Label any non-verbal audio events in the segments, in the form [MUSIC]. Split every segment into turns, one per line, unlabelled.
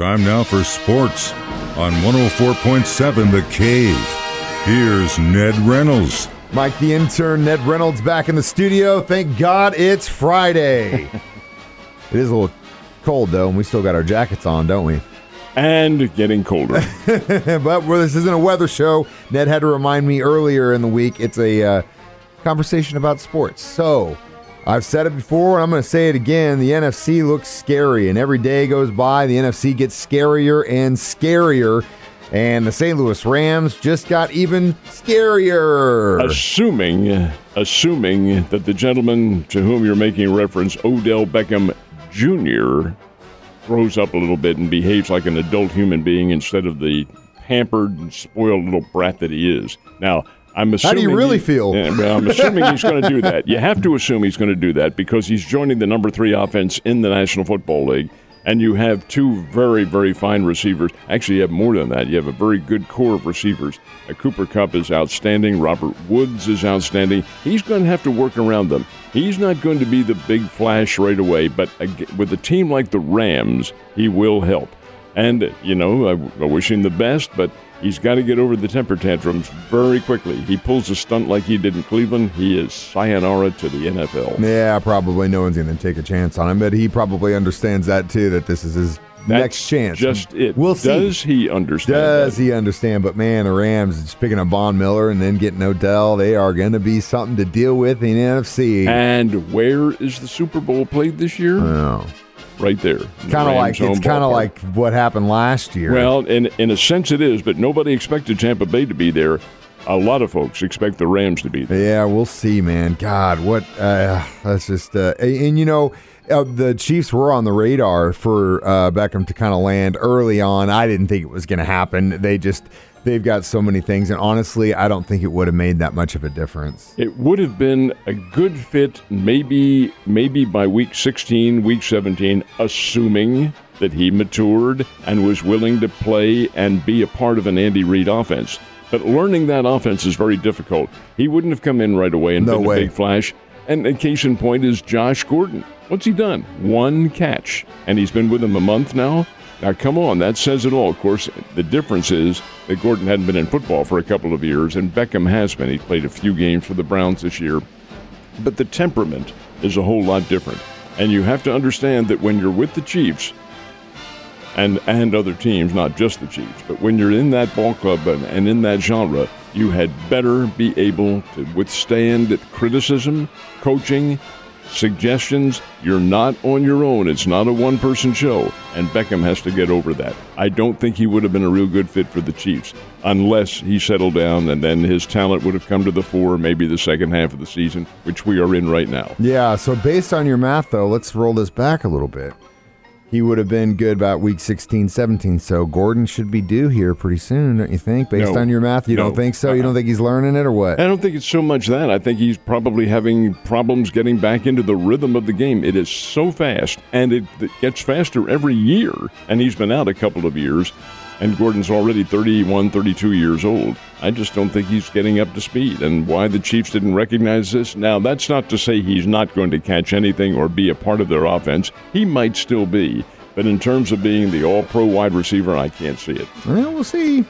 Time now for sports on 104.7 The Cave. Here's Ned Reynolds.
Mike the intern, Ned Reynolds back in the studio. Thank God it's Friday. [LAUGHS] it is a little cold though, and we still got our jackets on, don't we?
and getting colder. [LAUGHS]
but well, this isn't a weather show. Ned had to remind me earlier in the week. It's a uh, conversation about sports. So I've said it before, and I'm going to say it again. The NFC looks scary, and every day goes by, the NFC gets scarier and scarier. And the St. Louis Rams just got even scarier.
assuming, assuming that the gentleman to whom you're making reference, Odell Beckham Jr., grows up a little bit and behaves like an adult human being instead of the pampered and spoiled little brat that he is. Now, I'm
How
assuming.
do you really
he-
feel?
Yeah, well, I'm assuming he's going to do that. You have to assume he's going to do that because he's joining the number three offense in the National Football League. And you have two very, very fine receivers. Actually, you have more than that. You have a very good core of receivers. A Cooper Kupp is outstanding. Robert Woods is outstanding. He's going to have to work around them. He's not going to be the big flash right away, but with a team like the Rams, he will help. And, you know, I, I wish him the best, but he's got to get over the temper tantrums very quickly. He pulls a stunt like he did in Cleveland. He is sayonara to the NFL.
Yeah, probably no one's going to take a chance on him, but he probably understands that too. That this is his
That's
next chance.
Just it.
We'll see.
Does he understand?
Does
that?
he understand? But man, the Rams just picking up Von Miller and then getting Odell, they are going to be something to deal with in the NFC.
And where is the Super Bowl played this year?
Oh.
Right there.
kind of like it's kind of like what happened last year.
Well, in in a sense it is, but nobody expected Tampa Bay to be there. A lot of folks expect the Rams to be there.
Yeah, we'll see, man. God, what? Uh, that's just. Uh, and, and, you know, uh, the Chiefs were on the radar for uh, Beckham to kind of land early on. I didn't think it was going to happen. They just they've got so many things, and honestly, I don't think it would have made that much of a difference.
It would have been a good fit, maybe maybe by week 16, week 17, assuming that he matured and was willing to play and be a part of an Andy Reid offense. But learning that offense is very difficult. He wouldn't have come in right away and
No
been
way.
a big flash. And a case in point is Josh Gordon. What's he done? One catch. And he's been with him a month now. Now, come on, that says it all. Of course, the difference is that Gordon hadn't been in football for a couple of years, and Beckham has been. He's played a few games for the Browns this year. But the temperament is a whole lot different. And you have to understand that when you're with the Chiefs, and and other teams, not just the Chiefs. But when you're in that ball club and, and in that genre, you had better be able to withstand criticism, coaching, suggestions. You're not on your own. It's not a one person show. And Beckham has to get over that. I don't think he would have been a real good fit for the Chiefs unless he settled down and then his talent would have come to the fore maybe the second half of the season, which we are in right now.
Yeah. So based on your math, though, let's roll this back a little bit. He would have been good about week 16, 17. So Gordon should be due here pretty soon, don't you think? Based
No.
on your math, you
No.
don't think so? You don't uh-uh. think he's learning it or what?
I don't think it's so much that. I think he's probably having problems getting back into the rhythm of the game. It is so fast, and it, it gets faster every year. And he's been out a couple of years, and Gordon's already 31, 32 years old. I just don't think he's getting up to speed. And why the Chiefs didn't recognize this? Now, that's not to say he's not going to catch anything or be a part of their offense. He might still be. But in terms of being the all pro wide receiver, I can't see it.
Well, we'll see.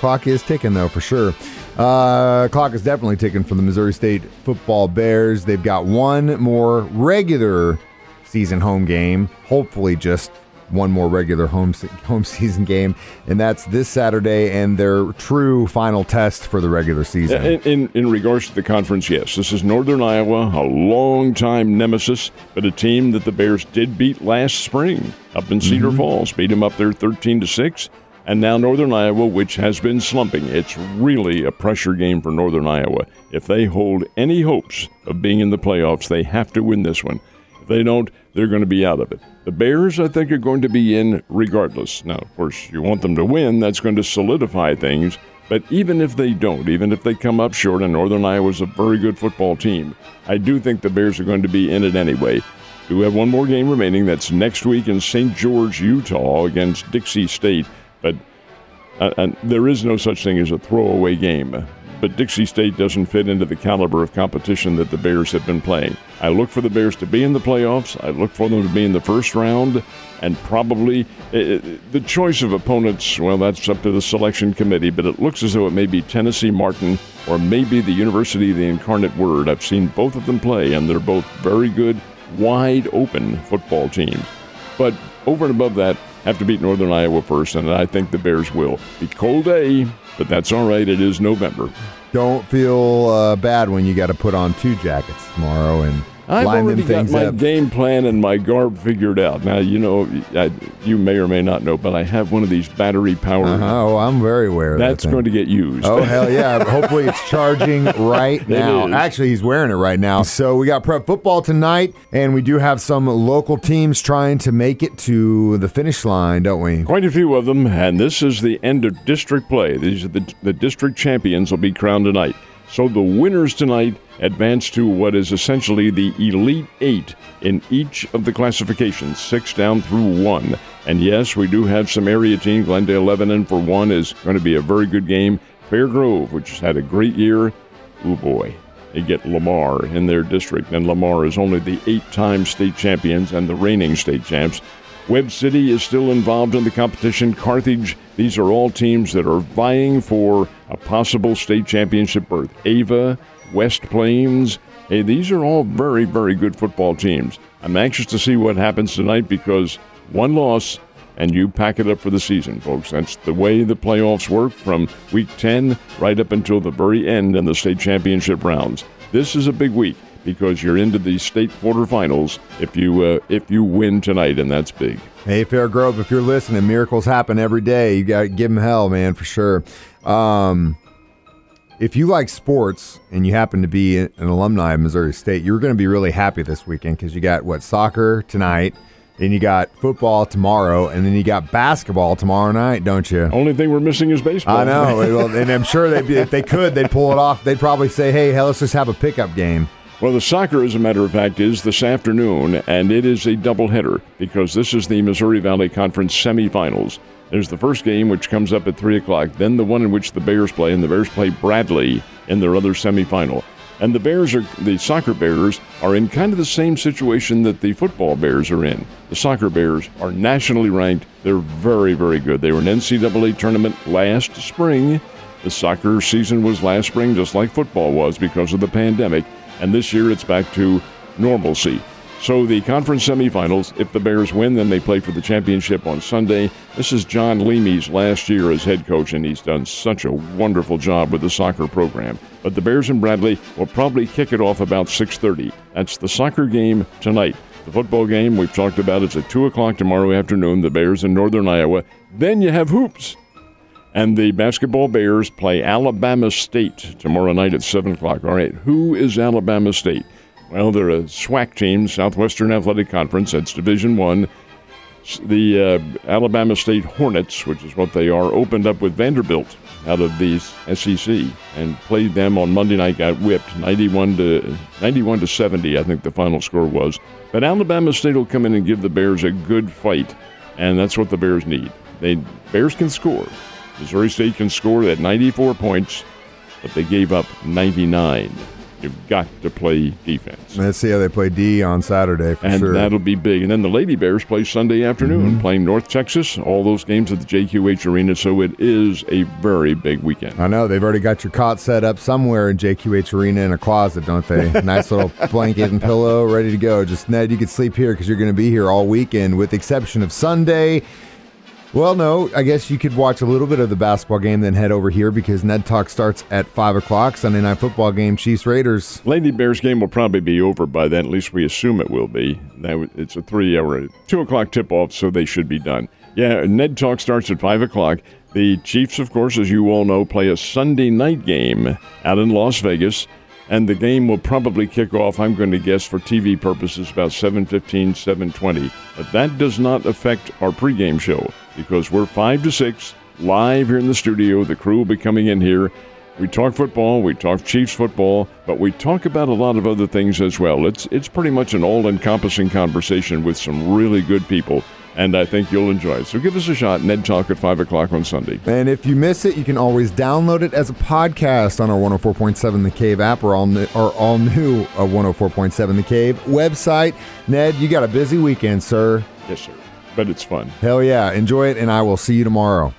Clock is ticking, though, for sure. Uh, clock is definitely ticking for the Missouri State football Bears. They've got one more regular season home game. Hopefully, just one more regular home se- [LAUGHS] home season game, and that's this Saturday and their true final test for the regular season.
In, in, in regards to the conference, yes, this is Northern Iowa, a long-time nemesis, but a team that the Bears did beat last spring up in Cedar mm-hmm. Falls, beat them up there 13 to six, and now Northern Iowa, which has been slumping. It's really a pressure game for Northern Iowa. If they hold any hopes of being in the playoffs, they have to win this one. They don't, they're going to be out of it. The Bears, I think, are going to be in regardless. Now, of course, you want them to win. That's going to solidify things. But even if they don't, even if they come up short, and Northern Iowa's a very good football team, I do think the Bears are going to be in it anyway. Do have one more game remaining. That's next week in St. George, Utah, against Dixie State. But uh, there is no such thing as a throwaway game. But Dixie State doesn't fit into the caliber of competition that the Bears have been playing. I look for the Bears to be in the playoffs. I look for them to be in the first round, and probably uh, the choice of opponents. Well, that's up to the selection committee, but it looks as though it may be Tennessee Martin or maybe the University of the Incarnate Word. I've seen both of them play, and they're both very good, wide open football teams. But over and above that, have to beat Northern Iowa first, and I think the Bears will. Be cold day, but that's all right. It is November.
Don't feel uh, bad when you got to put on two jackets tomorrow and
I've already got my
up.
game plan and my garb figured out. Now, you know, I, you may or may not know, but I have one of these battery powered.
Uh-huh. Oh, I'm very aware of
That's
that.
going to get used.
Oh hell yeah! [LAUGHS] Hopefully it's charging right now. Actually, he's wearing it right now. So we got prep football tonight, and we do have some local teams trying to make it to the finish line, don't we?
Quite a few of them, and this is the end of district play. These are the, the district champions will be crowned tonight. So the winners tonight advance to what is essentially the Elite Eight in each of the classifications, six down through one. And yes, we do have some area teams. Glendale Lebanon, for one, is going to be a very good game. Fair Grove, which has had a great year. Oh boy, they get Lamar in their district, and Lamar is only the eight time state champions and the reigning state champs. Webb City is still involved in the competition. Carthage, these are all teams that are vying for a possible state championship berth. Ava, West Plains, hey, these are all very, very good football teams. I'm anxious to see what happens tonight because one loss and you pack it up for the season, folks. That's the way the playoffs work from week 10 right up until the very end in the state championship rounds. This is a big week because you're into the state quarterfinals if you uh, if you win tonight, and that's big.
Hey, Fair Grove, if you're listening, miracles happen every day. You got to give them hell, man, for sure. Um, if you like sports and you happen to be an alumni of Missouri State, you're going to be really happy this weekend because you got what soccer tonight, and you got football tomorrow, and then you got basketball tomorrow night, don't you?
Only thing we're missing is baseball.
I know, [LAUGHS] Well, and I'm sure they'd be, if they could, they'd pull it off. They'd probably say, "Hey, hell, let's just have a pickup game."
Well, the soccer, as a matter of fact, is this afternoon, and it is a doubleheader because this is the Missouri Valley Conference semifinals. There's the first game, which comes up at 3 o'clock, then the one in which the Bears play, and the Bears play Bradley in their other semifinal. And the Bears are, the soccer Bears are in kind of the same situation that the football Bears are in. The soccer Bears are nationally ranked. They're very, very good. They were an NCAA tournament last spring. The soccer season was last spring, just like football was because of the pandemic and this year it's back to normalcy. So the conference semifinals, if the Bears win, then they play for the championship on Sunday. This is Jon Leamy's last year as head coach, and he's done such a wonderful job with the soccer program. But the Bears and Bradley will probably kick it off about 6:30. That's the soccer game tonight. The football game we've talked about is at 2 o'clock tomorrow afternoon. The Bears in Northern Iowa. Then you have hoops. And the basketball Bears play Alabama State tomorrow night at 7 o'clock. All right, who is Alabama State? Well, they're a SWAC team, Southwestern Athletic Conference. That's Division One. The uh, Alabama State Hornets, which is what they are, opened up with Vanderbilt out of the SEC and played them on Monday night. Got whipped, 91 to 91 to 70, I think the final score was. But Alabama State will come in and give the Bears a good fight, and that's what the Bears need. They Bears can score. Missouri State can score at 94 points, but they gave up 99. You've got to play defense.
Let's see how they play D on Saturday for
And
sure.
that'll be big. And then the Lady Bears play Sunday afternoon,
Mm-hmm.
playing North Texas. All those games at the JQH Arena. So it is a very big weekend.
I know they've already got your cot set up somewhere in JQH Arena in a closet, don't they? [LAUGHS] nice little blanket and pillow, ready to go. Just Ned, you can sleep here because you're going to be here all weekend, with the exception of Sunday. Well, no, I guess you could watch a little bit of the basketball game, then head over here because Ned Talk starts at five o'clock. Sunday night football game, Chiefs Raiders.
Lady Bears game will probably be over by then. At least we assume it will be. It's a three-hour, two o'clock tip-off, so they should be done. Yeah, Ned Talk starts at five o'clock. The Chiefs, of course, as you all know, play a Sunday night game out in Las Vegas, and the game will probably kick off. I'm going to guess for TV purposes about 7:15, 7:20. But that does not affect our pregame show because we're five to six live here in the studio. The crew will be coming in here. We talk football, we talk Chiefs football, but we talk about a lot of other things as well. It's it's pretty much an all-encompassing conversation with some really good people. and I think you'll enjoy it. So give us a shot. Ned Talk at 5 o'clock on Sunday.
And if you miss it, you can always download it as a podcast on our 104.7 The Cave app or all new, or all new uh, 104.7 The Cave website. Ned, you got a busy weekend, sir.
Yes, sir. But it's fun.
Hell yeah. Enjoy it, and I will see you tomorrow.